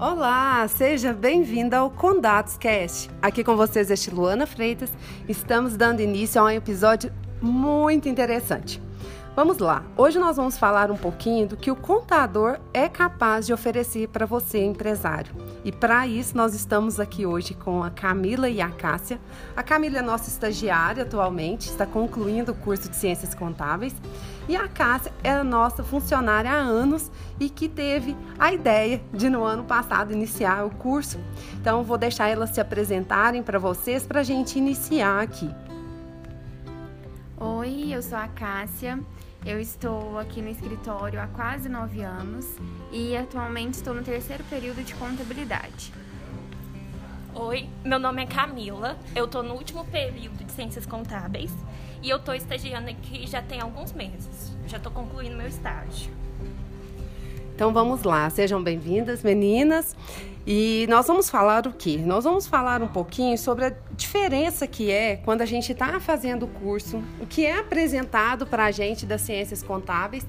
Olá, seja bem-vinda ao Condatos Cast. Aqui com vocês este Luana Freitas. Estamos dando início a um episódio muito interessante. Vamos lá. Hoje nós vamos falar um pouquinho do que o contador é capaz de oferecer para você, empresário. E para isso nós estamos aqui hoje com a Camila e a Cássia. A Camila é nossa estagiária atualmente, está concluindo o curso de Ciências Contábeis. E a Cássia é a nossa funcionária há anos e que teve a ideia de no ano passado iniciar o curso. Então vou deixar elas se apresentarem para vocês para a gente iniciar aqui. Oi, eu sou a Cássia. Eu estou aqui no escritório há quase nove anos e atualmente estou no terceiro período de contabilidade. Oi, meu nome é Camila, eu estou no último período de Ciências Contábeis e eu estou estagiando aqui já tem alguns meses. Já estou concluindo meu estágio. Então vamos lá, sejam bem-vindas, meninas. E nós vamos falar o quê? Nós vamos falar um pouquinho sobre a diferença que é quando a gente está fazendo o curso, o que é apresentado para a gente das ciências contábeis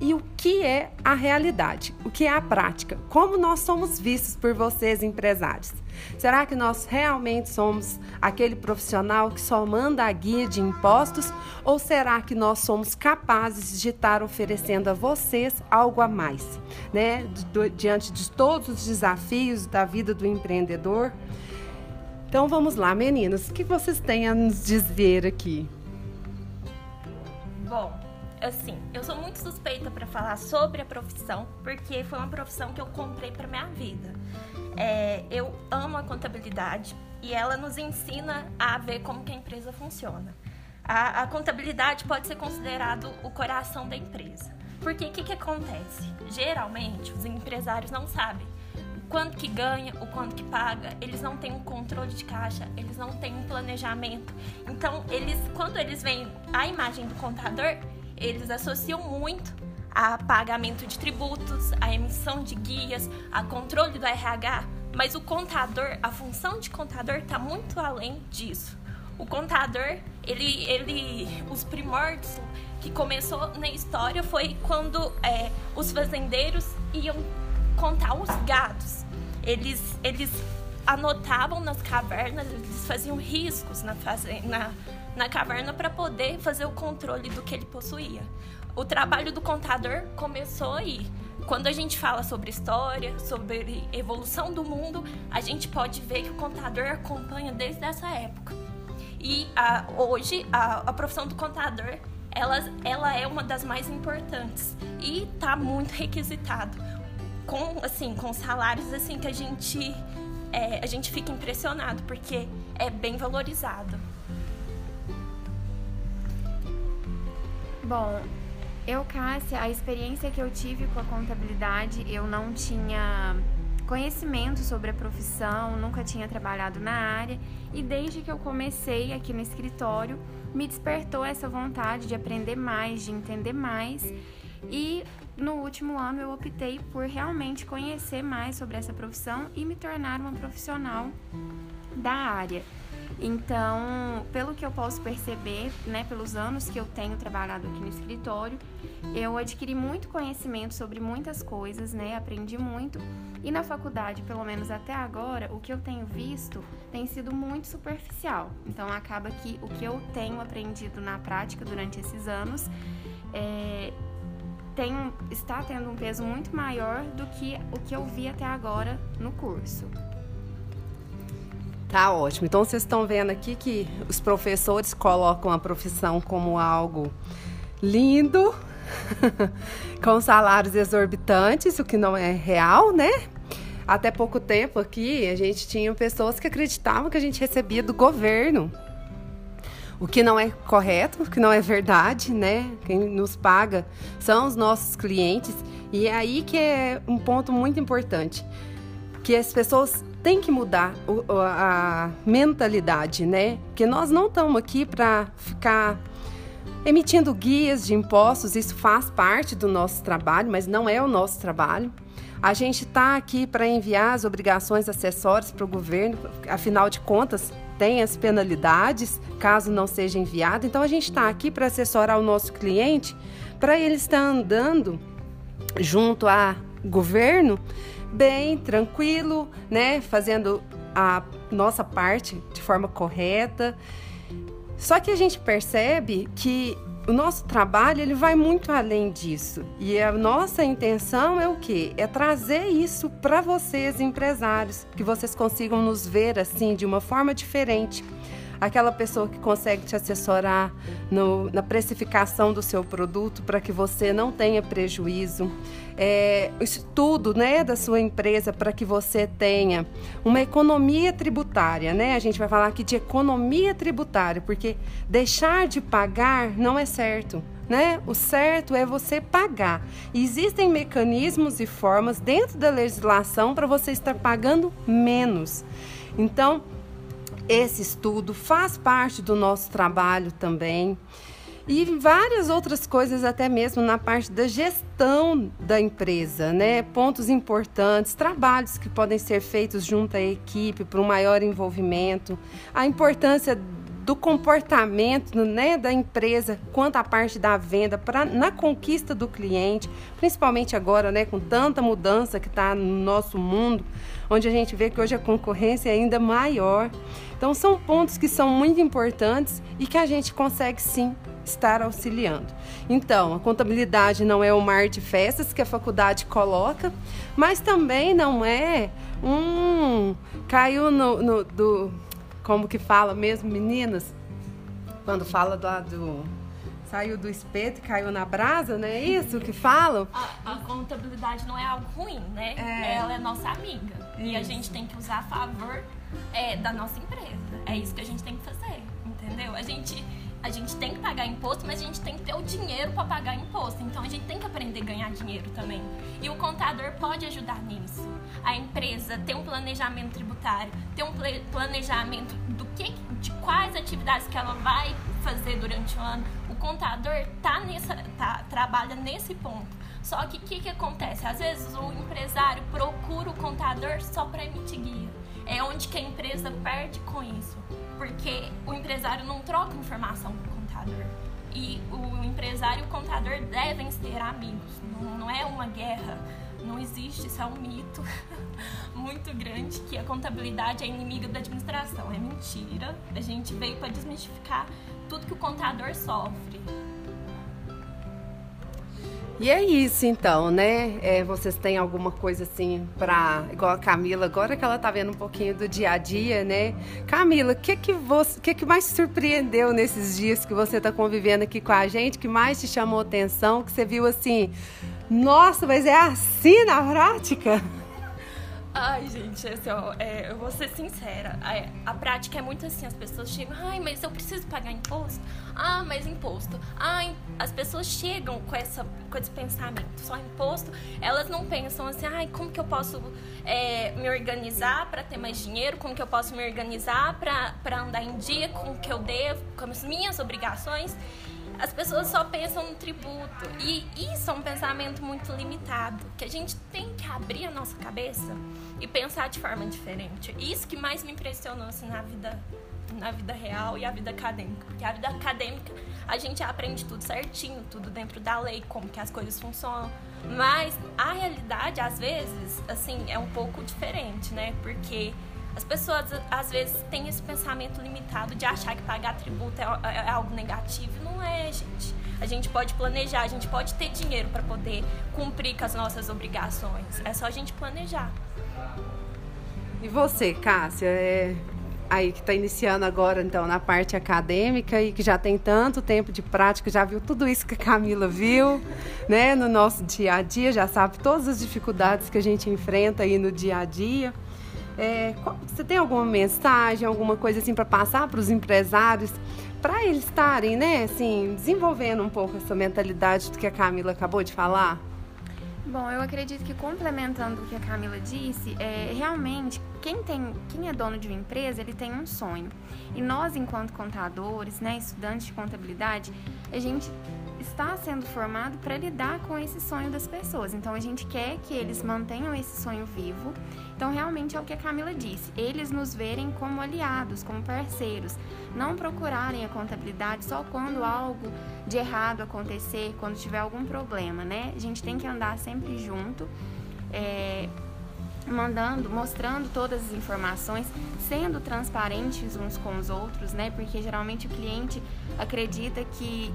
e o que é a realidade, o que é a prática, como nós somos vistos por vocês, empresários. Será que nós realmente somos aquele profissional que só manda a guia de impostos ou será que nós somos capazes de estar oferecendo a vocês algo a mais, né? Diante de todos os desafios da vida do empreendedor. Então vamos lá, meninas, o que vocês têm a nos dizer aqui? Bom, assim, eu sou muito suspeita para falar sobre a profissão, porque foi uma profissão que eu comprei para minha vida. É, eu amo a contabilidade e ela nos ensina a ver como que a empresa funciona. A, a contabilidade pode ser considerado o coração da empresa. Porque o que, que acontece? Geralmente, os empresários não sabem quanto que ganha, o quanto que paga, eles não têm um controle de caixa, eles não têm um planejamento. Então, eles, quando eles veem a imagem do contador, eles associam muito a pagamento de tributos, a emissão de guias, a controle do RH, mas o contador, a função de contador está muito além disso. O contador, ele, ele, os primórdios que começou na história foi quando é, os fazendeiros iam contar os gados. Eles, eles anotavam nas cavernas, eles faziam riscos na, na, na caverna para poder fazer o controle do que ele possuía. O trabalho do contador começou aí. Quando a gente fala sobre história, sobre evolução do mundo, a gente pode ver que o contador acompanha desde essa época. E a, hoje a, a profissão do contador ela, ela é uma das mais importantes e está muito requisitado com assim com salários assim que a gente é, a gente fica impressionado porque é bem valorizado. Bom, eu, Cássia, a experiência que eu tive com a contabilidade, eu não tinha conhecimento sobre a profissão, nunca tinha trabalhado na área e desde que eu comecei aqui no escritório, me despertou essa vontade de aprender mais, de entender mais. E no último ano eu optei por realmente conhecer mais sobre essa profissão e me tornar uma profissional da área. Então, pelo que eu posso perceber, né, pelos anos que eu tenho trabalhado aqui no escritório, eu adquiri muito conhecimento sobre muitas coisas, né, aprendi muito. E na faculdade, pelo menos até agora, o que eu tenho visto tem sido muito superficial. Então, acaba que o que eu tenho aprendido na prática durante esses anos é, tem, está tendo um peso muito maior do que o que eu vi até agora no curso. Tá ótimo. Então vocês estão vendo aqui que os professores colocam a profissão como algo lindo, com salários exorbitantes, o que não é real, né? Até pouco tempo aqui a gente tinha pessoas que acreditavam que a gente recebia do governo. O que não é correto, o que não é verdade, né? Quem nos paga são os nossos clientes. E é aí que é um ponto muito importante. Que as pessoas tem que mudar a mentalidade, né? Porque nós não estamos aqui para ficar emitindo guias de impostos, isso faz parte do nosso trabalho, mas não é o nosso trabalho. A gente está aqui para enviar as obrigações acessórias para o governo, afinal de contas, tem as penalidades caso não seja enviado. Então, a gente está aqui para assessorar o nosso cliente para ele estar andando junto a governo bem, tranquilo, né? Fazendo a nossa parte de forma correta. Só que a gente percebe que o nosso trabalho ele vai muito além disso. E a nossa intenção é o quê? É trazer isso para vocês, empresários, que vocês consigam nos ver assim de uma forma diferente aquela pessoa que consegue te assessorar no, na precificação do seu produto para que você não tenha prejuízo. É, estudo né, da sua empresa para que você tenha uma economia tributária. Né? A gente vai falar aqui de economia tributária, porque deixar de pagar não é certo. Né? O certo é você pagar. Existem mecanismos e formas dentro da legislação para você estar pagando menos. Então, esse estudo faz parte do nosso trabalho também. E várias outras coisas, até mesmo na parte da gestão da empresa, né? Pontos importantes, trabalhos que podem ser feitos junto à equipe para um maior envolvimento, a importância do comportamento né, da empresa quanto à parte da venda pra, na conquista do cliente, principalmente agora né, com tanta mudança que está no nosso mundo, onde a gente vê que hoje a concorrência é ainda maior. Então são pontos que são muito importantes e que a gente consegue sim estar auxiliando. Então, a contabilidade não é o mar de festas que a faculdade coloca, mas também não é um caiu no, no do como que fala mesmo, meninas? Quando fala do, do saiu do espeto e caiu na brasa, não é isso que falam? A, a contabilidade não é algo ruim, né? É. Ela é nossa amiga. Isso. E a gente tem que usar a favor é, da nossa empresa. É isso que a gente tem que fazer, entendeu? A gente a gente tem que pagar imposto, mas a gente tem que ter o dinheiro para pagar imposto. Então a gente tem que aprender a ganhar dinheiro também. E o contador pode ajudar nisso. A empresa tem um planejamento tributário, tem um planejamento do que, de quais atividades que ela vai fazer durante o ano. O contador tá nessa, tá, trabalha nesse ponto. Só que o que, que acontece? Às vezes o empresário procura o contador só para emitir guia. É onde que a empresa perde com isso porque o empresário não troca informação com o contador. E o empresário e o contador devem ser amigos, não, não é uma guerra, não existe, isso é um mito muito grande que a contabilidade é inimiga da administração. É mentira. A gente veio para desmistificar tudo que o contador sofre. E é isso então, né? É, vocês têm alguma coisa assim para igual a Camila, agora que ela tá vendo um pouquinho do dia a dia, né? Camila, o que que você, que que mais surpreendeu nesses dias que você tá convivendo aqui com a gente? Que mais te chamou atenção? Que você viu assim, nossa, mas é assim na prática? Ai, gente, assim, ó, é, eu vou ser sincera. A, a, prática é muito assim, as pessoas chegam, ai, mas eu preciso pagar imposto? Ah, mas imposto. Ai, as pessoas chegam com, essa, com esse pensamento, só imposto. Elas não pensam assim, ai, como que eu posso é, me organizar para ter mais dinheiro? Como que eu posso me organizar para andar em dia com o que eu devo, com as minhas obrigações? As pessoas só pensam no tributo. E isso é um pensamento muito limitado, que a gente tem que abrir a nossa cabeça e pensar de forma diferente. Isso que mais me impressionou assim, na vida na vida real e a vida acadêmica. Porque a vida acadêmica a gente aprende tudo certinho, tudo dentro da lei, como que as coisas funcionam. Mas a realidade, às vezes, assim, é um pouco diferente, né? Porque as pessoas às vezes têm esse pensamento limitado de achar que pagar tributo é, é, é algo negativo. Não é, gente. A gente pode planejar, a gente pode ter dinheiro para poder cumprir com as nossas obrigações. É só a gente planejar. E você, Cássia, é aí que está iniciando agora então na parte acadêmica e que já tem tanto tempo de prática, já viu tudo isso que a Camila viu, né, no nosso dia a dia, já sabe todas as dificuldades que a gente enfrenta aí no dia a dia. É, você tem alguma mensagem, alguma coisa assim para passar para os empresários, para eles estarem, né, assim, desenvolvendo um pouco essa mentalidade do que a Camila acabou de falar? Bom, eu acredito que complementando o que a Camila disse, é, realmente quem tem, quem é dono de uma empresa, ele tem um sonho. E nós, enquanto contadores, né, estudantes de contabilidade, a gente está sendo formado para lidar com esse sonho das pessoas. Então a gente quer que eles mantenham esse sonho vivo. Então realmente é o que a Camila disse, eles nos verem como aliados, como parceiros, não procurarem a contabilidade só quando algo de errado acontecer, quando tiver algum problema, né? A gente tem que andar sempre junto é, mandando, mostrando todas as informações, sendo transparentes uns com os outros, né? Porque geralmente o cliente acredita que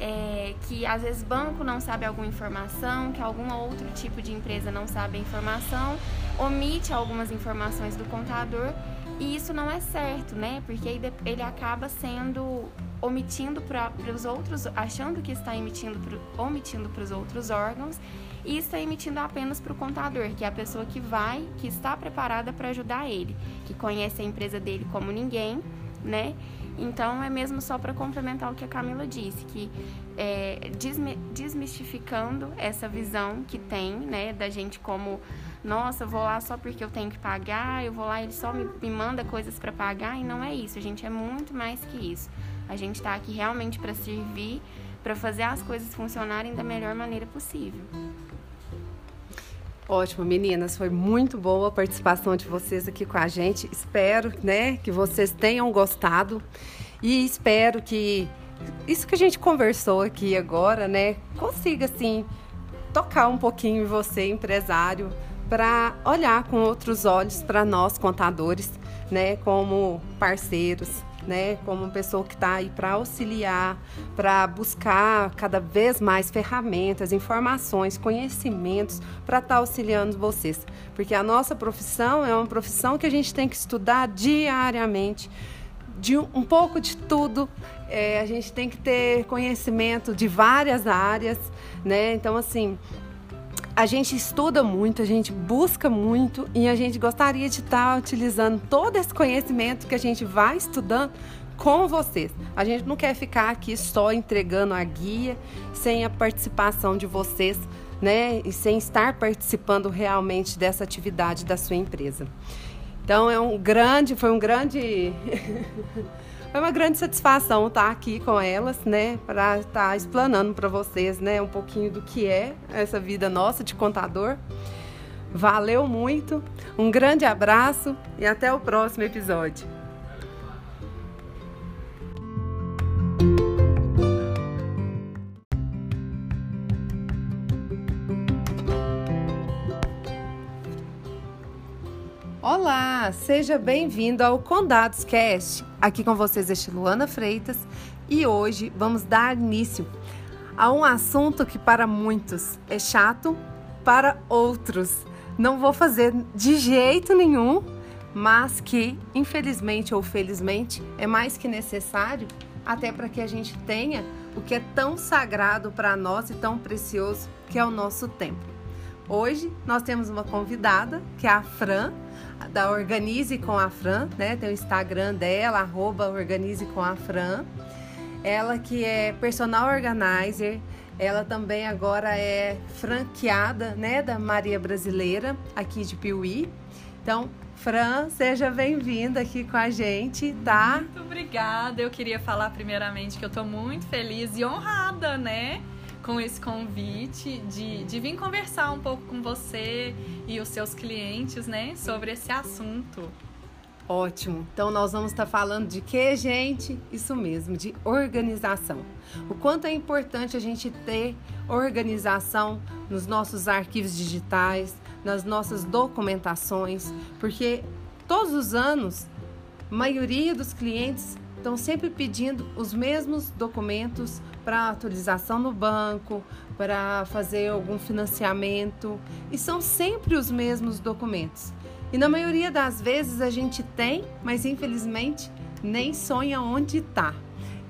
é, que às vezes banco não sabe alguma informação, que algum outro tipo de empresa não sabe a informação, omite algumas informações do contador e isso não é certo, né? Porque ele acaba sendo omitindo para os outros, achando que está emitindo pro, omitindo para os outros órgãos e está emitindo apenas para o contador, que é a pessoa que vai, que está preparada para ajudar ele, que conhece a empresa dele como ninguém, né? Então é mesmo só para complementar o que a Camila disse, que é, desmistificando essa visão que tem, né, da gente como nossa, eu vou lá só porque eu tenho que pagar, eu vou lá e ele só me, me manda coisas para pagar e não é isso, a gente é muito mais que isso. A gente está aqui realmente para servir, para fazer as coisas funcionarem da melhor maneira possível. Ótimo, meninas, foi muito boa a participação de vocês aqui com a gente. Espero, né, que vocês tenham gostado e espero que isso que a gente conversou aqui agora, né, consiga assim tocar um pouquinho em você, empresário, para olhar com outros olhos para nós contadores, né, como parceiros, né, como pessoa que está aí para auxiliar, para buscar cada vez mais ferramentas, informações, conhecimentos para estar tá auxiliando vocês. Porque a nossa profissão é uma profissão que a gente tem que estudar diariamente, de um pouco de tudo. É, a gente tem que ter conhecimento de várias áreas, né? Então, assim, a gente estuda muito, a gente busca muito e a gente gostaria de estar utilizando todo esse conhecimento que a gente vai estudando com vocês. A gente não quer ficar aqui só entregando a guia sem a participação de vocês, né? E sem estar participando realmente dessa atividade da sua empresa. Então é um grande, foi um grande É uma grande satisfação estar aqui com elas, né, para estar explanando para vocês, né, um pouquinho do que é essa vida nossa de contador. Valeu muito, um grande abraço e até o próximo episódio. Olá, seja bem-vindo ao Condados Cast. Aqui com vocês é Luana Freitas e hoje vamos dar início a um assunto que para muitos é chato, para outros não vou fazer de jeito nenhum, mas que infelizmente ou felizmente é mais que necessário até para que a gente tenha o que é tão sagrado para nós e tão precioso que é o nosso tempo. Hoje nós temos uma convidada que é a Fran da Organize com a Fran, né? Tem o Instagram dela, arroba Organize com a Fran. Ela que é personal organizer, ela também agora é franqueada, né, da Maria Brasileira, aqui de Piuí. Então, Fran, seja bem-vinda aqui com a gente, tá? Muito obrigada. Eu queria falar primeiramente que eu tô muito feliz e honrada, né? Com esse convite de, de vir conversar um pouco com você e os seus clientes, né, sobre esse assunto. Ótimo. Então nós vamos estar falando de que, gente? Isso mesmo, de organização. O quanto é importante a gente ter organização nos nossos arquivos digitais, nas nossas documentações, porque todos os anos, maioria dos clientes estão sempre pedindo os mesmos documentos para atualização no banco, para fazer algum financiamento, e são sempre os mesmos documentos. E na maioria das vezes a gente tem, mas infelizmente nem sonha onde está.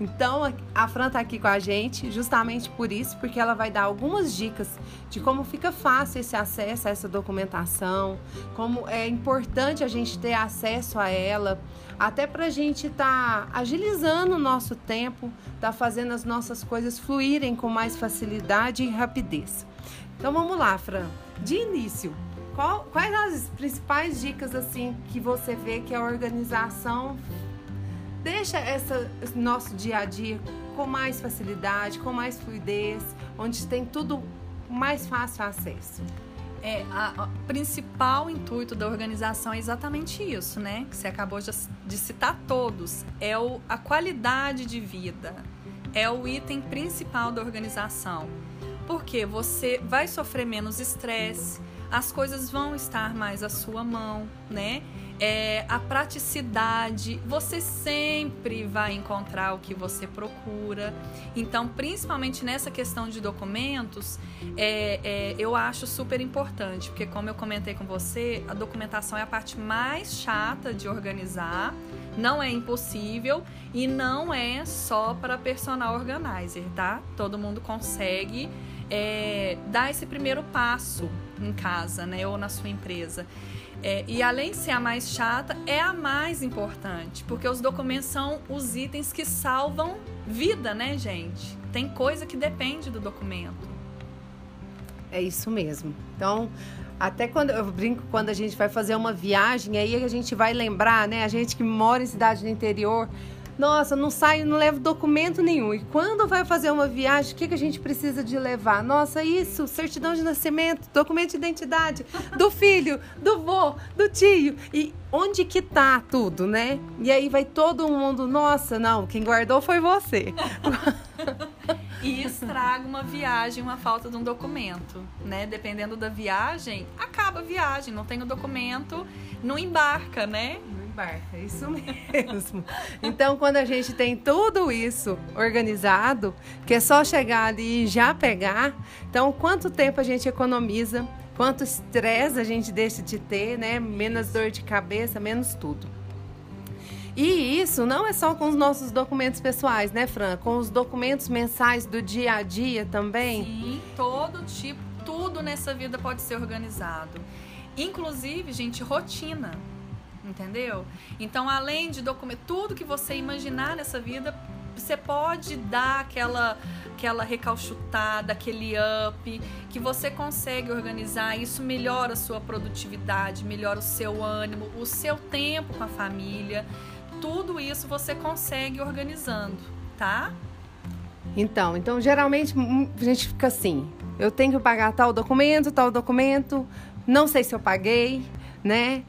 Então a Fran está aqui com a gente justamente por isso, porque ela vai dar algumas dicas de como fica fácil esse acesso a essa documentação, como é importante a gente ter acesso a ela, até para a gente estar tá agilizando o nosso tempo, tá fazendo as nossas coisas fluírem com mais facilidade e rapidez. Então vamos lá, Fran. De início, qual, quais as principais dicas assim que você vê que a organização deixa essa, esse nosso dia a dia com mais facilidade, com mais fluidez, onde tem tudo mais fácil acesso. É, a, a, principal intuito da organização é exatamente isso, né? Que você acabou de, de citar todos. É o, a qualidade de vida. É o item principal da organização. Porque você vai sofrer menos estresse, as coisas vão estar mais à sua mão, né? É, a praticidade, você sempre vai encontrar o que você procura. Então, principalmente nessa questão de documentos, é, é, eu acho super importante, porque, como eu comentei com você, a documentação é a parte mais chata de organizar não é impossível e não é só para personal organizer, tá? Todo mundo consegue é, dar esse primeiro passo em casa, né? Ou na sua empresa. É, e além de ser a mais chata, é a mais importante, porque os documentos são os itens que salvam vida, né, gente? Tem coisa que depende do documento. É isso mesmo. Então, até quando eu brinco quando a gente vai fazer uma viagem, aí a gente vai lembrar, né? A gente que mora em cidade do interior, nossa, não saio, não levo documento nenhum. E quando vai fazer uma viagem, o que, que a gente precisa de levar? Nossa, isso, certidão de nascimento, documento de identidade do filho, do vô, do tio. E onde que tá tudo, né? E aí vai todo mundo, nossa, não, quem guardou foi você. e estraga uma viagem, uma falta de um documento, né? Dependendo da viagem, acaba a viagem, não tem o documento, não embarca, né? Embarca, é isso mesmo. Então, quando a gente tem tudo isso organizado, que é só chegar ali e já pegar, então quanto tempo a gente economiza, quanto estresse a gente deixa de ter, né? Menos dor de cabeça, menos tudo. E isso não é só com os nossos documentos pessoais, né, Fran? Com os documentos mensais do dia a dia também? Sim, todo tipo, tudo nessa vida pode ser organizado. Inclusive, gente, rotina. Entendeu? Então, além de documento, tudo que você imaginar nessa vida, você pode dar aquela aquela recalchutada, aquele up, que você consegue organizar, isso melhora a sua produtividade, melhora o seu ânimo, o seu tempo com a família tudo isso você consegue organizando, tá? Então, então geralmente hum, a gente fica assim, eu tenho que pagar tal documento, tal documento, não sei se eu paguei, né?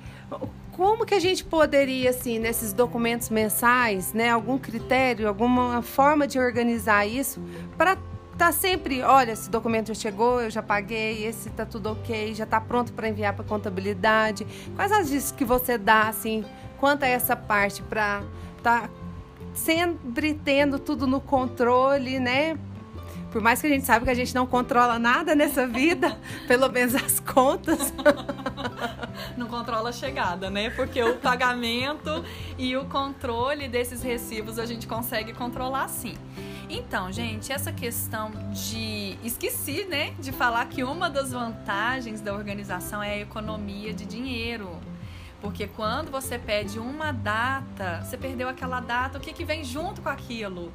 Como que a gente poderia, assim, nesses documentos mensais, né, algum critério, alguma forma de organizar isso para tá sempre, olha, esse documento já chegou, eu já paguei, esse tá tudo ok, já tá pronto para enviar para contabilidade. Quais as dicas que você dá assim quanto a essa parte para tá sempre tendo tudo no controle, né? Por mais que a gente saiba que a gente não controla nada nessa vida, pelo menos as contas. Não controla a chegada, né? Porque o pagamento e o controle desses recibos a gente consegue controlar sim. Então, gente, essa questão de. Esqueci, né? De falar que uma das vantagens da organização é a economia de dinheiro. Porque quando você pede uma data, você perdeu aquela data, o que, que vem junto com aquilo?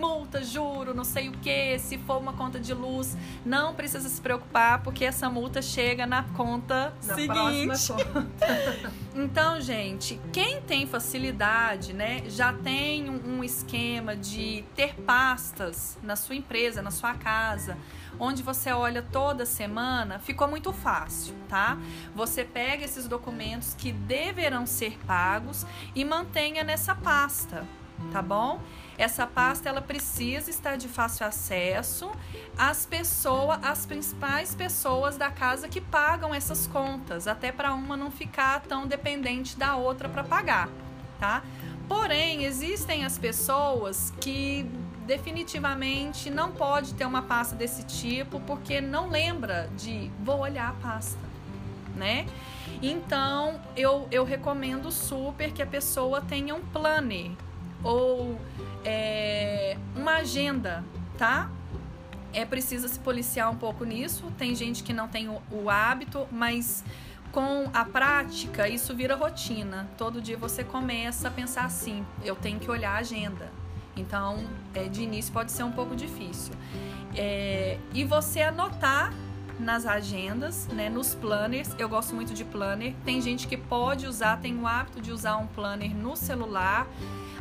Multa, juro, não sei o que, se for uma conta de luz, não precisa se preocupar, porque essa multa chega na conta na seguinte. Conta. então, gente, quem tem facilidade, né, já tem um, um esquema de ter pastas na sua empresa, na sua casa onde você olha toda semana, ficou muito fácil, tá? Você pega esses documentos que deverão ser pagos e mantenha nessa pasta, tá bom? Essa pasta ela precisa estar de fácil acesso às pessoas, às principais pessoas da casa que pagam essas contas, até para uma não ficar tão dependente da outra para pagar, tá? Porém, existem as pessoas que definitivamente não pode ter uma pasta desse tipo porque não lembra de vou olhar a pasta, né? Então, eu, eu recomendo super que a pessoa tenha um planner ou é, uma agenda, tá? É preciso se policiar um pouco nisso. Tem gente que não tem o, o hábito, mas com a prática isso vira rotina. Todo dia você começa a pensar assim: eu tenho que olhar a agenda. Então, é, de início pode ser um pouco difícil. É, e você anotar nas agendas, né, nos planners. Eu gosto muito de planner. Tem gente que pode usar, tem o hábito de usar um planner no celular.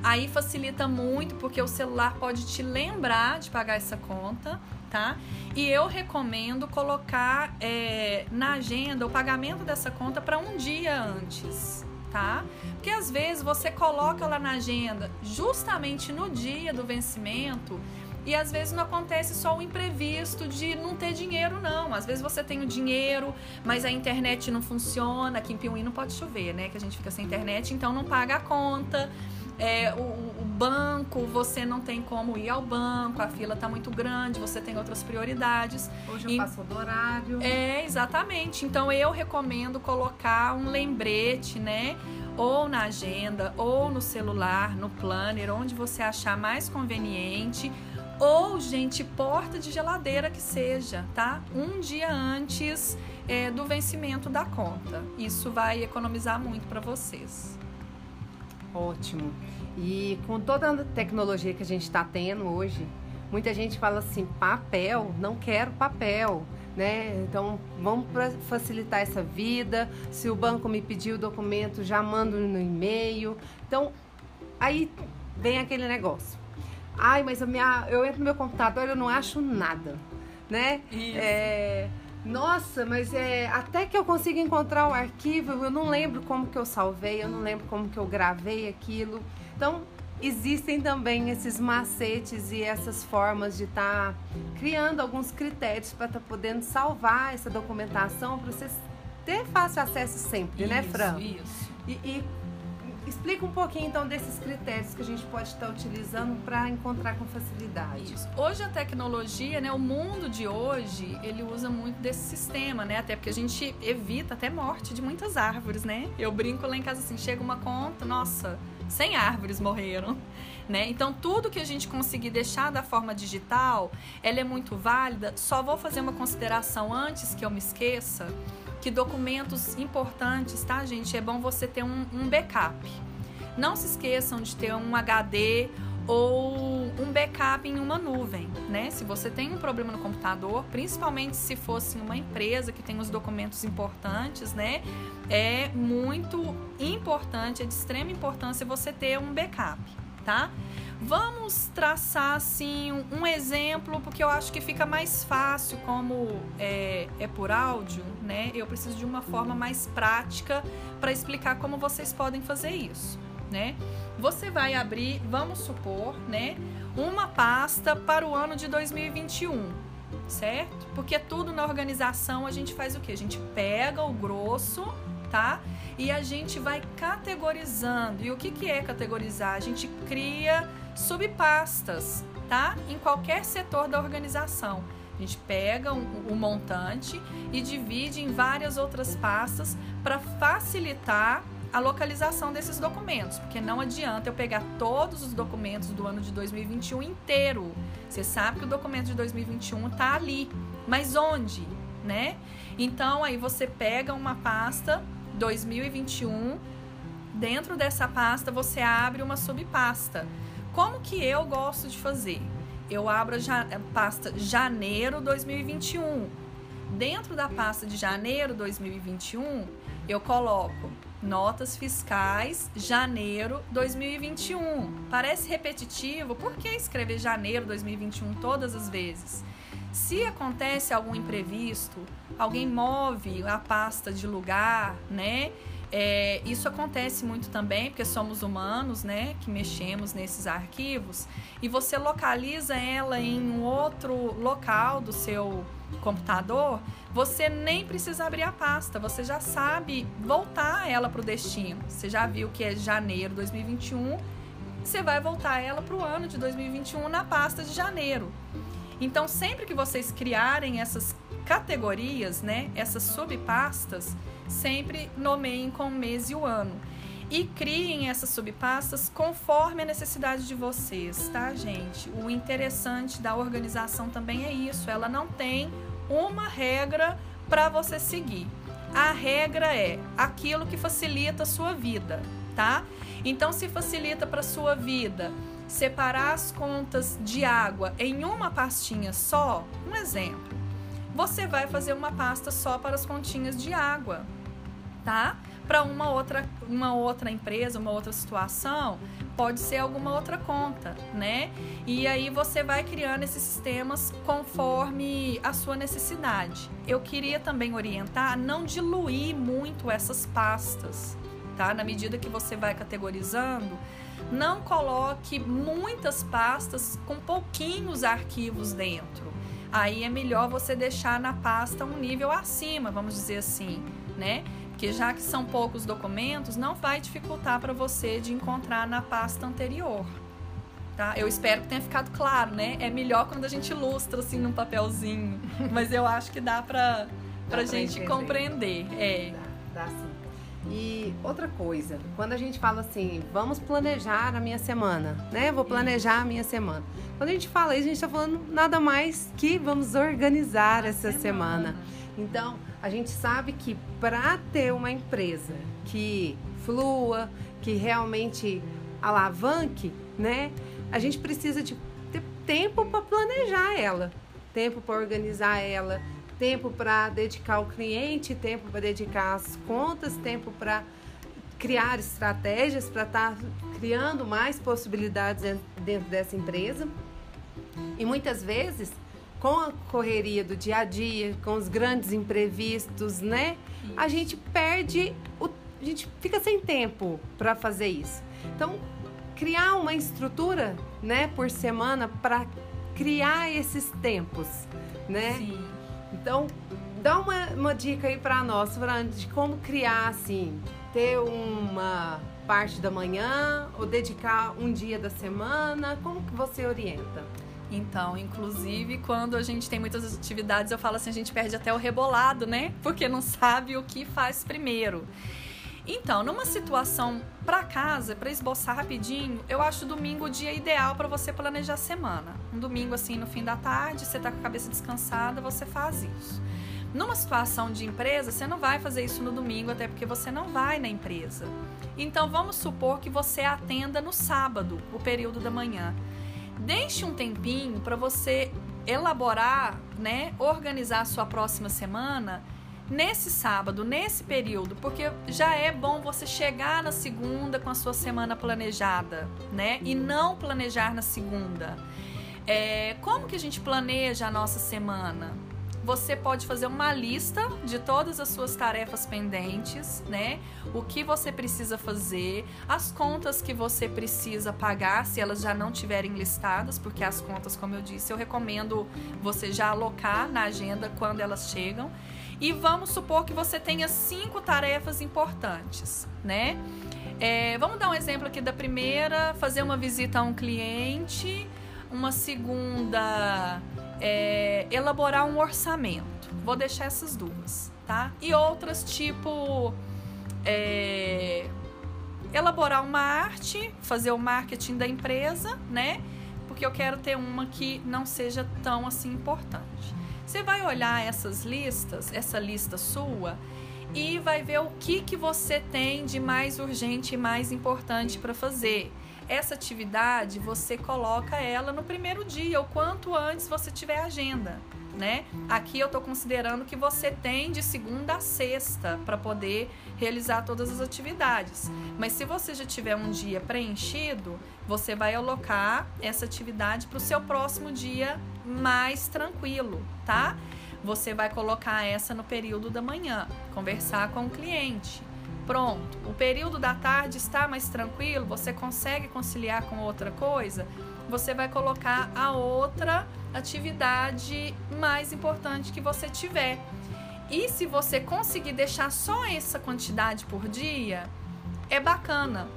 Aí facilita muito porque o celular pode te lembrar de pagar essa conta, tá? E eu recomendo colocar é, na agenda o pagamento dessa conta para um dia antes, tá? Porque às vezes você coloca lá na agenda justamente no dia do vencimento E às vezes não acontece só o imprevisto de não ter dinheiro, não. Às vezes você tem o dinheiro, mas a internet não funciona. Aqui em Piuí não pode chover, né? Que a gente fica sem internet, então não paga a conta. É, o, o, banco, você não tem como ir ao banco, a fila está muito grande, você tem outras prioridades. Hoje eu e, passo do horário. É, exatamente. Então eu recomendo colocar um lembrete, né? Ou na agenda, ou no celular, no planner, onde você achar mais conveniente. Ou, gente, porta de geladeira que seja, tá? Um dia antes é, do vencimento da conta. Isso vai economizar muito para vocês. Ótimo. E com toda a tecnologia que a gente está tendo hoje, muita gente fala assim: papel, não quero papel. Né? Então, vamos facilitar essa vida. Se o banco me pedir o documento, já mando no e-mail. Então, aí vem aquele negócio. Ai, mas a minha, eu entro no meu computador e eu não acho nada, né? Isso. É, nossa, mas é até que eu consiga encontrar o arquivo, eu não lembro como que eu salvei, eu não lembro como que eu gravei aquilo. Então, existem também esses macetes e essas formas de estar tá criando alguns critérios para estar tá podendo salvar essa documentação para você ter fácil acesso sempre, isso, né, Fran? Isso. E, e Explica um pouquinho então desses critérios que a gente pode estar utilizando para encontrar com facilidade. Isso. Hoje a tecnologia, né, o mundo de hoje, ele usa muito desse sistema, né? Até porque a gente evita até morte de muitas árvores, né? Eu brinco lá em casa assim, chega uma conta, nossa, 100 árvores morreram. Né? Então, tudo que a gente conseguir deixar da forma digital, ela é muito válida. Só vou fazer uma consideração antes que eu me esqueça que documentos importantes, tá, gente? É bom você ter um, um backup. Não se esqueçam de ter um HD ou um backup em uma nuvem, né? Se você tem um problema no computador, principalmente se fosse uma empresa que tem os documentos importantes, né? É muito importante, é de extrema importância você ter um backup, tá? Vamos traçar assim um exemplo, porque eu acho que fica mais fácil, como é, é por áudio, né? Eu preciso de uma forma mais prática para explicar como vocês podem fazer isso, né? Você vai abrir, vamos supor, né, uma pasta para o ano de 2021, certo? Porque tudo na organização a gente faz o que? A gente pega o grosso, tá? E a gente vai categorizando. E o que, que é categorizar? A gente cria subpastas, tá? Em qualquer setor da organização. A gente pega um, um montante e divide em várias outras pastas para facilitar a localização desses documentos, porque não adianta eu pegar todos os documentos do ano de 2021 inteiro. Você sabe que o documento de 2021 está ali, mas onde, né? Então aí você pega uma pasta 2021, dentro dessa pasta você abre uma subpasta. Como que eu gosto de fazer? Eu abro a pasta janeiro 2021. Dentro da pasta de janeiro 2021, eu coloco notas fiscais janeiro 2021. Parece repetitivo, por que escrever janeiro 2021 todas as vezes? Se acontece algum imprevisto, alguém move a pasta de lugar, né? É, isso acontece muito também, porque somos humanos, né, que mexemos nesses arquivos, e você localiza ela em um outro local do seu computador, você nem precisa abrir a pasta, você já sabe voltar ela para o destino. Você já viu que é janeiro de 2021, você vai voltar ela para o ano de 2021 na pasta de janeiro. Então, sempre que vocês criarem essas categorias, né, essas subpastas, sempre nomeiem com o mês e o ano. E criem essas subpastas conforme a necessidade de vocês, tá, gente? O interessante da organização também é isso, ela não tem uma regra para você seguir. A regra é aquilo que facilita a sua vida, tá? Então, se facilita para sua vida separar as contas de água em uma pastinha só, um exemplo, você vai fazer uma pasta só para as continhas de água, tá? Para uma outra, uma outra empresa, uma outra situação, pode ser alguma outra conta, né? E aí você vai criando esses sistemas conforme a sua necessidade. Eu queria também orientar não diluir muito essas pastas, tá? Na medida que você vai categorizando, Não coloque muitas pastas com pouquinhos arquivos dentro. Aí é melhor você deixar na pasta um nível acima, vamos dizer assim, né? Porque já que são poucos documentos, não vai dificultar para você de encontrar na pasta anterior. Tá? Eu espero que tenha ficado claro, né? É melhor quando a gente ilustra assim num papelzinho, mas eu acho que dá para pra, gente entender. compreender. É. Dá, dá sim. E outra coisa, quando a gente fala assim, vamos planejar a minha semana, né? Vou planejar a minha semana. Quando a gente fala isso, a gente está falando nada mais que vamos organizar a essa semana. semana. Então, a gente sabe que para ter uma empresa que flua, que realmente alavanque, né? A gente precisa de ter tempo para planejar ela, tempo para organizar ela, tempo para dedicar ao cliente, tempo para dedicar às contas, tempo para criar estratégias para estar tá criando mais possibilidades dentro dessa empresa. E muitas vezes, com a correria do dia a dia, com os grandes imprevistos, né? A gente perde, o, a gente fica sem tempo para fazer isso. Então, criar uma estrutura, né, por semana para criar esses tempos, né? Sim. Então, dá uma, uma dica aí para nós, Fran, de como criar, assim, ter uma parte da manhã ou dedicar um dia da semana, como que você orienta? Então, inclusive, quando a gente tem muitas atividades, eu falo assim, a gente perde até o rebolado, né? Porque não sabe o que faz primeiro. Então, numa situação para casa, para esboçar rapidinho, eu acho domingo o dia ideal para você planejar a semana. Um domingo assim no fim da tarde, você tá com a cabeça descansada, você faz isso. Numa situação de empresa, você não vai fazer isso no domingo, até porque você não vai na empresa. Então vamos supor que você atenda no sábado, o período da manhã. Deixe um tempinho para você elaborar, né, organizar a sua próxima semana nesse sábado, nesse período, porque já é bom você chegar na segunda com a sua semana planejada, né? E não planejar na segunda. É, como que a gente planeja a nossa semana? Você pode fazer uma lista de todas as suas tarefas pendentes, né? O que você precisa fazer, as contas que você precisa pagar, se elas já não tiverem listadas, porque as contas, como eu disse, eu recomendo você já alocar na agenda quando elas chegam. E vamos supor que você tenha cinco tarefas importantes, né? É, vamos dar um exemplo aqui da primeira: fazer uma visita a um cliente. Uma segunda, é, elaborar um orçamento. Vou deixar essas duas, tá? E outras, tipo, é, elaborar uma arte, fazer o marketing da empresa, né? Porque eu quero ter uma que não seja tão assim importante. Você vai olhar essas listas, essa lista sua, e vai ver o que, que você tem de mais urgente e mais importante para fazer. Essa atividade você coloca ela no primeiro dia, o quanto antes você tiver agenda. Né? Aqui eu estou considerando que você tem de segunda a sexta para poder realizar todas as atividades. Mas se você já tiver um dia preenchido, você vai alocar essa atividade para o seu próximo dia mais tranquilo, tá? Você vai colocar essa no período da manhã, conversar com o cliente. Pronto, o período da tarde está mais tranquilo, você consegue conciliar com outra coisa? Você vai colocar a outra atividade mais importante que você tiver. E se você conseguir deixar só essa quantidade por dia, é bacana.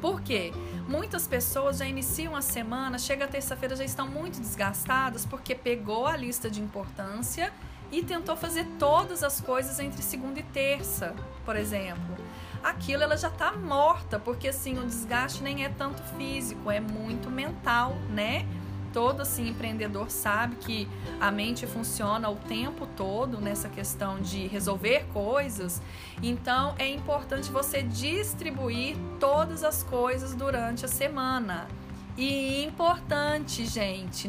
Por quê? Muitas pessoas já iniciam a semana, chega terça-feira já estão muito desgastadas porque pegou a lista de importância e tentou fazer todas as coisas entre segunda e terça, por exemplo. Aquilo ela já está morta, porque assim, o desgaste nem é tanto físico, é muito mental, né? todo assim empreendedor sabe que a mente funciona o tempo todo nessa questão de resolver coisas. Então é importante você distribuir todas as coisas durante a semana. E importante, gente,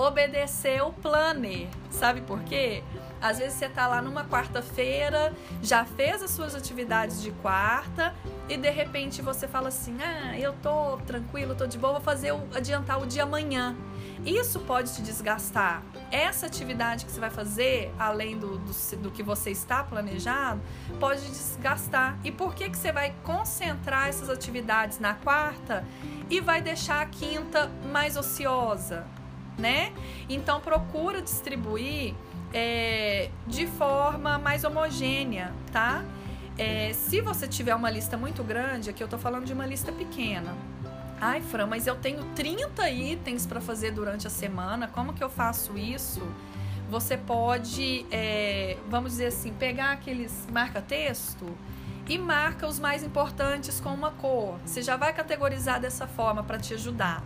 obedecer o planner. Sabe por quê? Às vezes você tá lá numa quarta-feira, já fez as suas atividades de quarta e de repente você fala assim: "Ah, eu tô tranquilo, tô de boa, vou fazer o, adiantar o dia amanhã". Isso pode te desgastar. Essa atividade que você vai fazer, além do, do, do que você está planejado, pode desgastar. E por que, que você vai concentrar essas atividades na quarta e vai deixar a quinta mais ociosa? Né? Então procura distribuir é, de forma mais homogênea, tá? É, se você tiver uma lista muito grande, aqui eu tô falando de uma lista pequena. Ai, Fran, mas eu tenho 30 itens para fazer durante a semana, como que eu faço isso? Você pode, é, vamos dizer assim, pegar aqueles marca-texto e marca os mais importantes com uma cor. Você já vai categorizar dessa forma para te ajudar.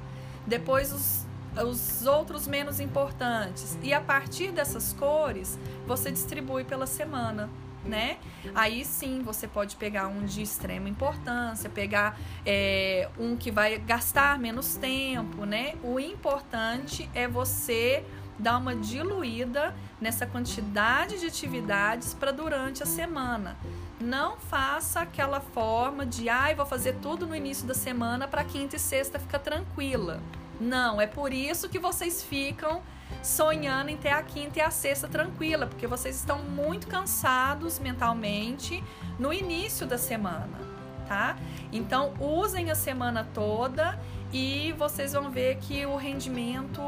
Depois os, os outros menos importantes. E a partir dessas cores, você distribui pela semana né? Aí sim você pode pegar um de extrema importância, pegar é, um que vai gastar menos tempo, né? O importante é você dar uma diluída nessa quantidade de atividades para durante a semana. Não faça aquela forma de, ai, ah, vou fazer tudo no início da semana para quinta e sexta ficar tranquila. Não, é por isso que vocês ficam sonhando em ter a quinta e a sexta tranquila, porque vocês estão muito cansados mentalmente no início da semana, tá? Então, usem a semana toda e vocês vão ver que o rendimento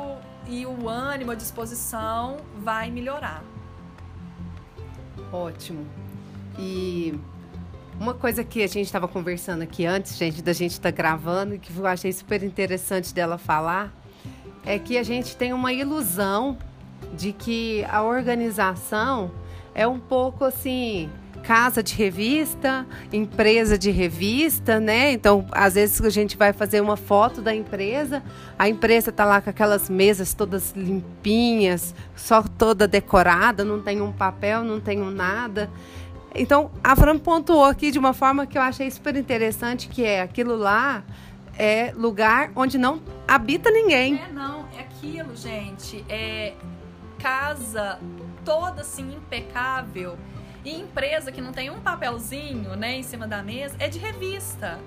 e o ânimo, a disposição vai melhorar. Ótimo. E uma coisa que a gente estava conversando aqui antes, gente, da gente estar tá gravando, e que eu achei super interessante dela falar, é que a gente tem uma ilusão de que a organização é um pouco assim casa de revista, empresa de revista, né? Então, às vezes a gente vai fazer uma foto da empresa, a empresa tá lá com aquelas mesas todas limpinhas, só toda decorada, não tem um papel, não tem um nada. Então, a Fran pontuou aqui de uma forma que eu achei super interessante, que é aquilo lá é lugar onde não habita ninguém. É, não, é aquilo, gente. É casa toda assim impecável. E empresa que não tem um papelzinho, né, em cima da mesa, é de revista.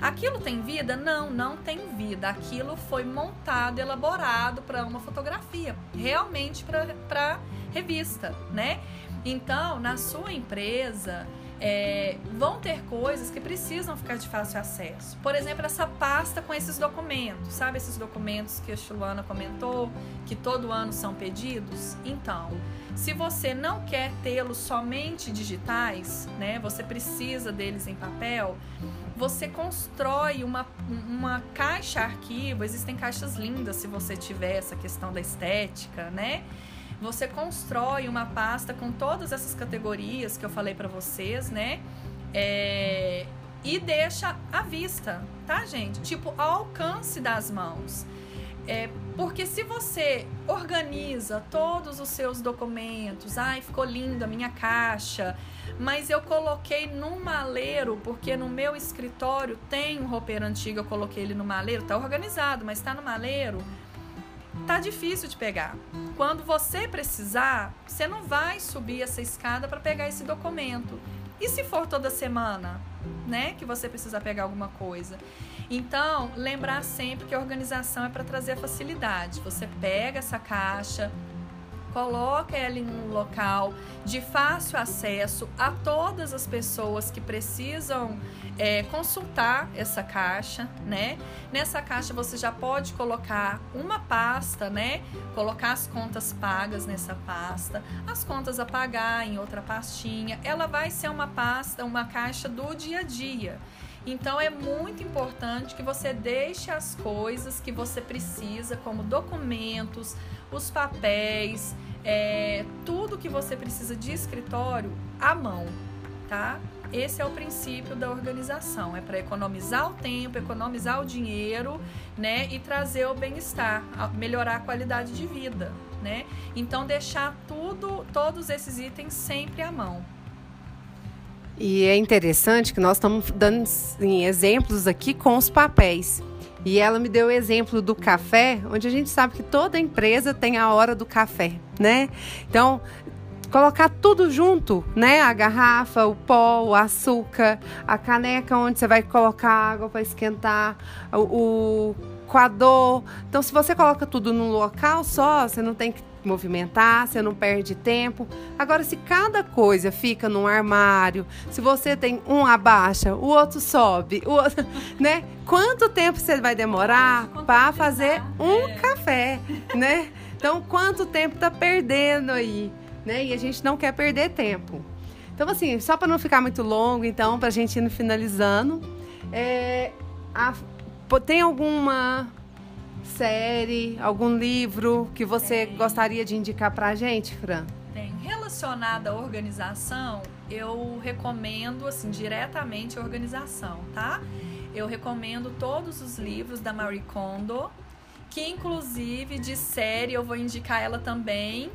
Aquilo tem vida? Não, não tem vida. Aquilo foi montado, elaborado para uma fotografia, realmente para revista, né? Então, na sua empresa, é, vão ter coisas que precisam ficar de fácil acesso. Por exemplo, essa pasta com esses documentos, sabe esses documentos que a Chulana comentou, que todo ano são pedidos? Então, se você não quer tê-los somente digitais, né, você precisa deles em papel, você constrói uma, uma caixa arquivo, existem caixas lindas se você tiver essa questão da estética, né? Você constrói uma pasta com todas essas categorias que eu falei para vocês, né? É, e deixa à vista, tá, gente? Tipo, ao alcance das mãos. É, porque se você organiza todos os seus documentos, ai, ficou lindo a minha caixa, mas eu coloquei num maleiro, porque no meu escritório tem um roupeiro antigo, eu coloquei ele no maleiro, tá organizado, mas tá no maleiro tá difícil de pegar. Quando você precisar, você não vai subir essa escada para pegar esse documento. E se for toda semana, né, que você precisa pegar alguma coisa? Então, lembrar sempre que a organização é para trazer facilidade. Você pega essa caixa, coloca ela em um local de fácil acesso a todas as pessoas que precisam é, consultar essa caixa, né? Nessa caixa você já pode colocar uma pasta, né? Colocar as contas pagas nessa pasta, as contas a pagar em outra pastinha. Ela vai ser uma pasta, uma caixa do dia a dia. Então é muito importante que você deixe as coisas que você precisa, como documentos, os papéis, é, tudo que você precisa de escritório à mão, tá? Esse é o princípio da organização, é para economizar o tempo, economizar o dinheiro, né, e trazer o bem-estar, melhorar a qualidade de vida, né? Então deixar tudo, todos esses itens sempre à mão. E é interessante que nós estamos dando assim, exemplos aqui com os papéis. E ela me deu o exemplo do café, onde a gente sabe que toda empresa tem a hora do café, né? Então, colocar tudo junto, né? A garrafa, o pó, o açúcar, a caneca onde você vai colocar água para esquentar, o, coador. Então, se você coloca tudo num local só, você não tem que movimentar, você não perde tempo. Agora, se cada coisa fica num armário, se você tem um abaixa, o outro sobe, o outro, né? Quanto tempo você vai demorar para fazer um café, né? Então, quanto tempo tá perdendo aí, né? E a gente não quer perder tempo. Então, assim, só para não ficar muito longo, então, para a gente ir finalizando, é, a, tem alguma série, algum livro que você Tem. gostaria de indicar para a gente, Fran? Tem. Relacionada à organização, eu recomendo, assim, diretamente a organização, tá? Eu recomendo todos os livros da Marie Kondo, que inclusive de série eu vou indicar ela também.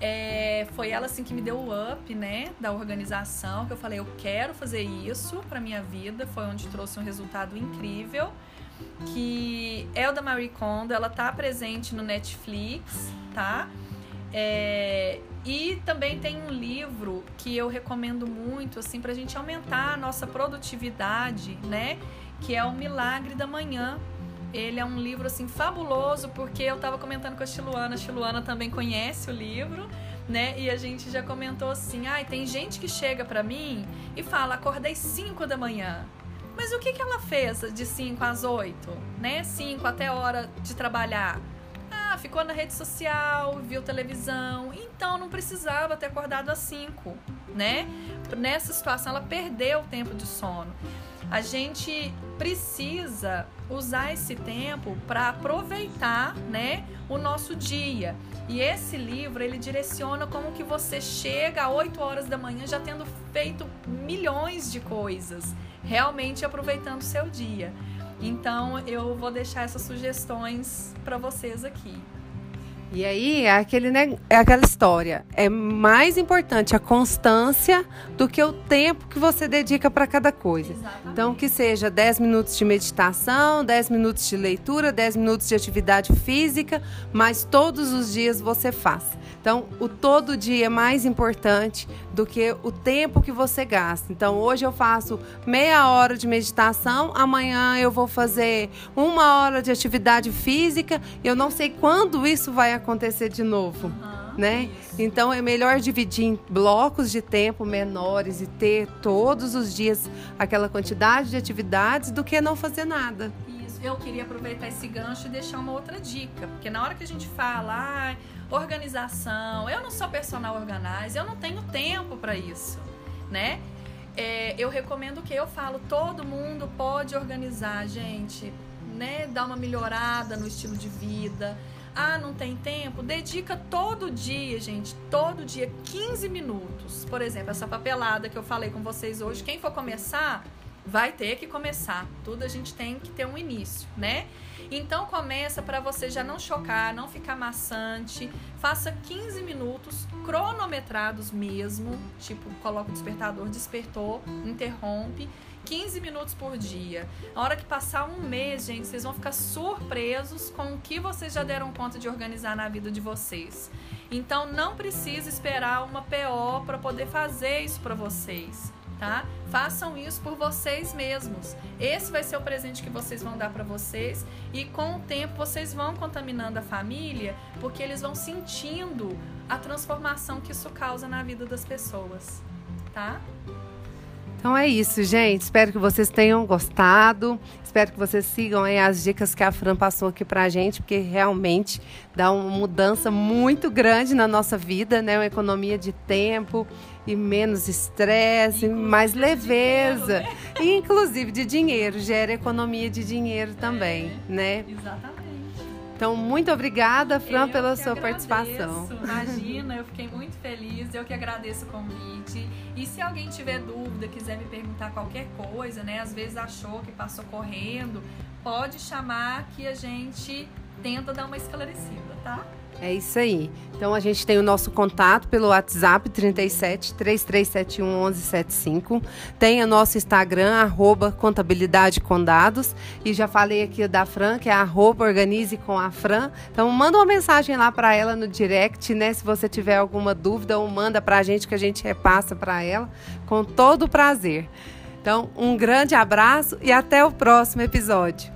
É, foi ela assim que me deu o up, né, da organização, que eu falei, eu quero fazer isso para minha vida, foi onde trouxe um resultado incrível que é o da Marie Kondo, ela tá presente no Netflix, tá? É, e também tem um livro que eu recomendo muito, assim, pra gente aumentar a nossa produtividade, né? Que é O Milagre da Manhã. Ele é um livro, assim, fabuloso, porque eu tava comentando com a Chiluana, a Chiluana também conhece o livro, né? E a gente já comentou assim, ai, ah, tem gente que chega pra mim e fala, acordei 5 da manhã. Mas o que, que ela fez de 5 às 8, né? 5 até a hora de trabalhar. Ah, ficou na rede social, viu televisão, então não precisava ter acordado às 5, né? Nessa situação ela perdeu o tempo de sono. A gente precisa usar esse tempo para aproveitar, né, o nosso dia. E esse livro, ele direciona como que você chega a 8 horas da manhã já tendo feito milhões de coisas realmente aproveitando o seu dia. Então eu vou deixar essas sugestões para vocês aqui. E aí é, aquele, né, é aquela história. É mais importante a constância do que o tempo que você dedica para cada coisa. Exatamente. Então, que seja 10 minutos de meditação, 10 minutos de leitura, 10 minutos de atividade física, mas todos os dias você faz. Então, o todo dia é mais importante do que o tempo que você gasta. Então, hoje eu faço meia hora de meditação, amanhã eu vou fazer uma hora de atividade física. Eu não sei quando isso vai acontecer de novo. Né? Então é melhor dividir em blocos de tempo menores e ter todos os dias aquela quantidade de atividades do que não fazer nada. Eu queria aproveitar esse gancho e deixar uma outra dica, porque na hora que a gente fala, ah, organização. Eu não sou personal organizer, eu não tenho tempo para isso, né? É, eu recomendo que eu falo, todo mundo pode organizar, gente, né? Dar uma melhorada no estilo de vida. Ah, não tem tempo? Dedica todo dia, gente, todo dia 15 minutos. Por exemplo, essa papelada que eu falei com vocês hoje, quem for começar, vai ter que começar. Tudo a gente tem que ter um início, né? Então começa para você já não chocar, não ficar maçante. Faça 15 minutos cronometrados mesmo, tipo, coloca o despertador, despertou, interrompe. 15 minutos por dia. A hora que passar um mês, gente, vocês vão ficar surpresos com o que vocês já deram conta de organizar na vida de vocês. Então não precisa esperar uma PO para poder fazer isso para vocês tá? Façam isso por vocês mesmos. Esse vai ser o presente que vocês vão dar para vocês e com o tempo vocês vão contaminando a família, porque eles vão sentindo a transformação que isso causa na vida das pessoas, tá? Então é isso, gente. Espero que vocês tenham gostado. Espero que vocês sigam aí as dicas que a Fran passou aqui pra gente, porque realmente dá uma mudança muito grande na nossa vida, né? Uma economia de tempo e menos estresse, mais leveza. Dinheiro, né? Inclusive de dinheiro, gera economia de dinheiro também, é, né? Exatamente. Então, muito obrigada, Fran, eu pela sua agradeço. participação. Imagina, eu fiquei muito feliz, eu que agradeço o convite. E se alguém tiver dúvida, quiser me perguntar qualquer coisa, né? Às vezes achou que passou correndo, pode chamar que a gente tenta dar uma esclarecida, tá? É isso aí. Então a gente tem o nosso contato pelo WhatsApp 37 3371 1175. Tem o nosso Instagram, arroba contabilidade com dados. E já falei aqui da Fran, que é arroba organize com a Fran. Então manda uma mensagem lá para ela no direct, né? Se você tiver alguma dúvida, ou manda para a gente que a gente repassa para ela com todo o prazer. Então, um grande abraço e até o próximo episódio.